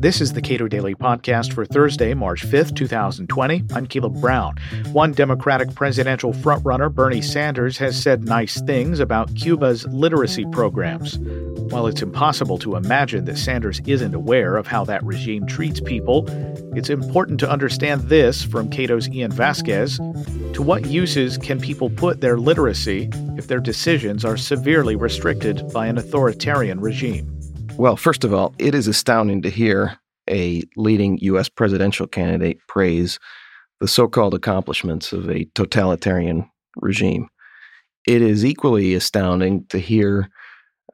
This is the Cato Daily Podcast for Thursday, March 5th, 2020. I'm Caleb Brown. One Democratic presidential frontrunner, Bernie Sanders, has said nice things about Cuba's literacy programs. While it's impossible to imagine that Sanders isn't aware of how that regime treats people, it's important to understand this from Cato's Ian Vasquez. To what uses can people put their literacy if their decisions are severely restricted by an authoritarian regime? Well, first of all, it is astounding to hear a leading U.S. presidential candidate praise the so called accomplishments of a totalitarian regime. It is equally astounding to hear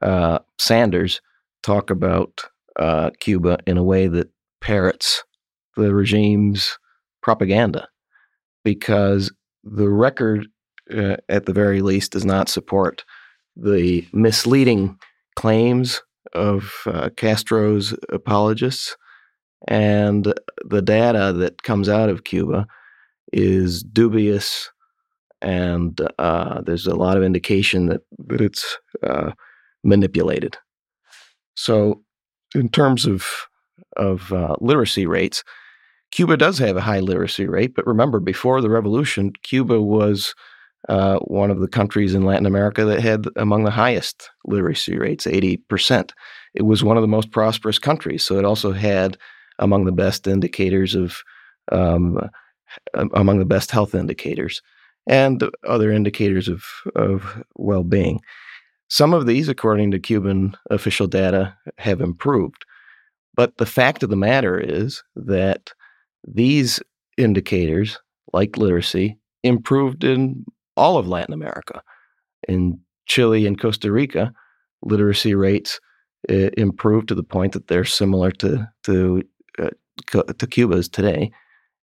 uh, Sanders talk about uh, Cuba in a way that parrots the regime's propaganda, because the record, uh, at the very least, does not support the misleading claims of uh, Castro's apologists, and the data that comes out of Cuba is dubious, and uh, there's a lot of indication that, that it's uh, manipulated. So, in terms of of uh, literacy rates, Cuba does have a high literacy rate, but remember, before the revolution, Cuba was uh, one of the countries in Latin America that had among the highest literacy rates, 80%. It was one of the most prosperous countries, so it also had among the best indicators of, um, among the best health indicators and other indicators of, of well being. Some of these, according to Cuban official data, have improved. But the fact of the matter is that these indicators, like literacy, improved in all of Latin America. In Chile and Costa Rica, literacy rates uh, improved to the point that they're similar to to uh, to Cuba's today,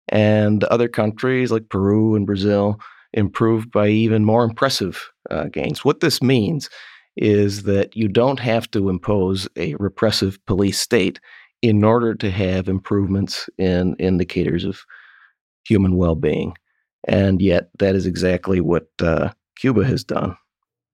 and other countries like Peru and Brazil improved by even more impressive uh, gains. What this means is that you don't have to impose a repressive police state in order to have improvements in indicators of human well-being. And yet, that is exactly what uh, Cuba has done.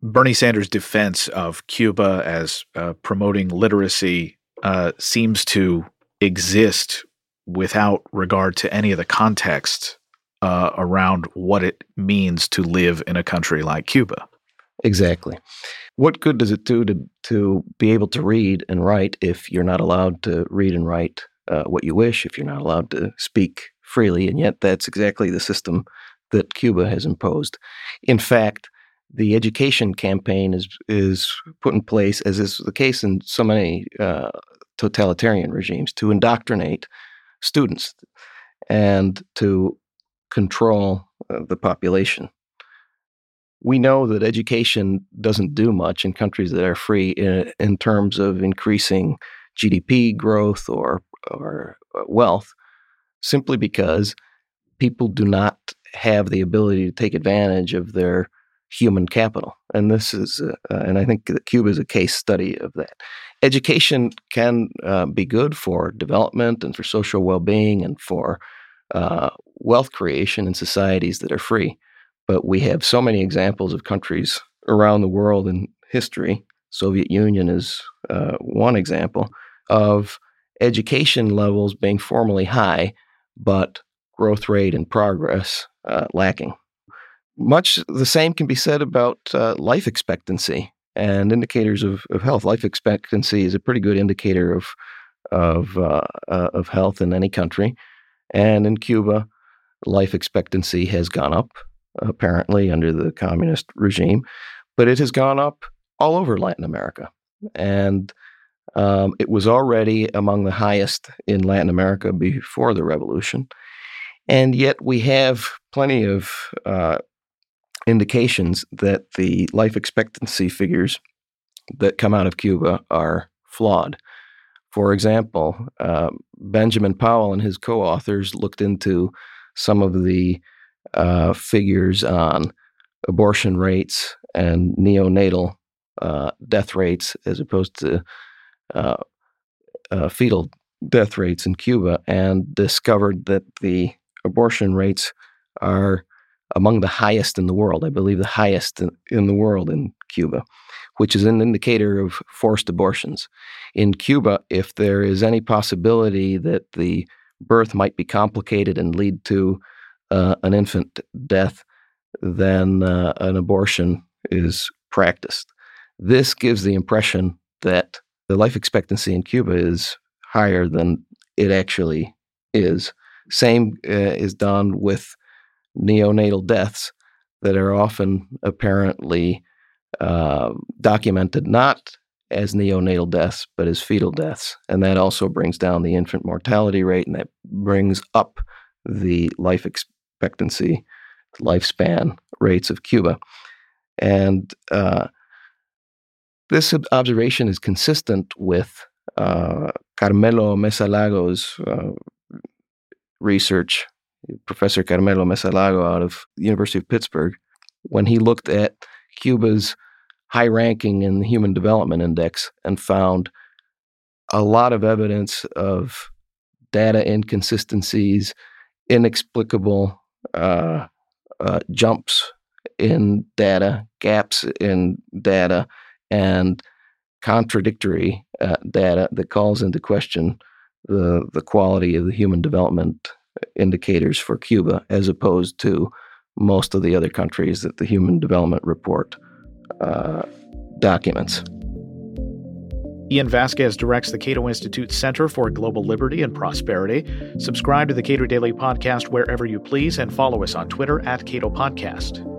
Bernie Sanders' defense of Cuba as uh, promoting literacy uh, seems to exist without regard to any of the context uh, around what it means to live in a country like Cuba. Exactly. What good does it do to to be able to read and write if you're not allowed to read and write uh, what you wish? If you're not allowed to speak freely, and yet that's exactly the system that Cuba has imposed. In fact, the education campaign is is put in place, as is the case in so many uh, totalitarian regimes, to indoctrinate students and to control uh, the population. We know that education doesn't do much in countries that are free in, in terms of increasing GDP growth or or uh, wealth, simply because people do not have the ability to take advantage of their human capital. And this is, uh, uh, and I think that Cuba is a case study of that. Education can uh, be good for development and for social well being and for uh, wealth creation in societies that are free. But we have so many examples of countries around the world in history. Soviet Union is uh, one example of education levels being formally high, but growth rate and progress uh, lacking. Much the same can be said about uh, life expectancy and indicators of, of health. Life expectancy is a pretty good indicator of of uh, uh, of health in any country, and in Cuba, life expectancy has gone up apparently under the communist regime, but it has gone up all over Latin America, and um, it was already among the highest in Latin America before the revolution. And yet we have plenty of uh, indications that the life expectancy figures that come out of Cuba are flawed. For example, uh, Benjamin Powell and his co authors looked into some of the uh, figures on abortion rates and neonatal uh, death rates as opposed to uh, uh, fetal death rates in Cuba and discovered that the abortion rates are among the highest in the world. I believe the highest in, in the world in Cuba, which is an indicator of forced abortions. In Cuba, if there is any possibility that the birth might be complicated and lead to uh, an infant death, then uh, an abortion is practiced. This gives the impression that the life expectancy in Cuba is higher than it actually is. Same uh, is done with neonatal deaths that are often apparently uh, documented not as neonatal deaths, but as fetal deaths. And that also brings down the infant mortality rate and that brings up the life expectancy, lifespan rates of Cuba. And uh, this observation is consistent with uh, Carmelo Mesa-Lago's uh, research, Professor Carmelo Mesa-Lago out of the University of Pittsburgh, when he looked at Cuba's high ranking in the Human Development Index and found a lot of evidence of data inconsistencies, inexplicable uh, uh, jumps in data, gaps in data, and contradictory uh, data that calls into question the the quality of the human development indicators for Cuba, as opposed to most of the other countries that the Human Development Report uh, documents. Ian Vasquez directs the Cato Institute Center for Global Liberty and Prosperity. Subscribe to the Cato Daily Podcast wherever you please and follow us on Twitter at Cato Podcast.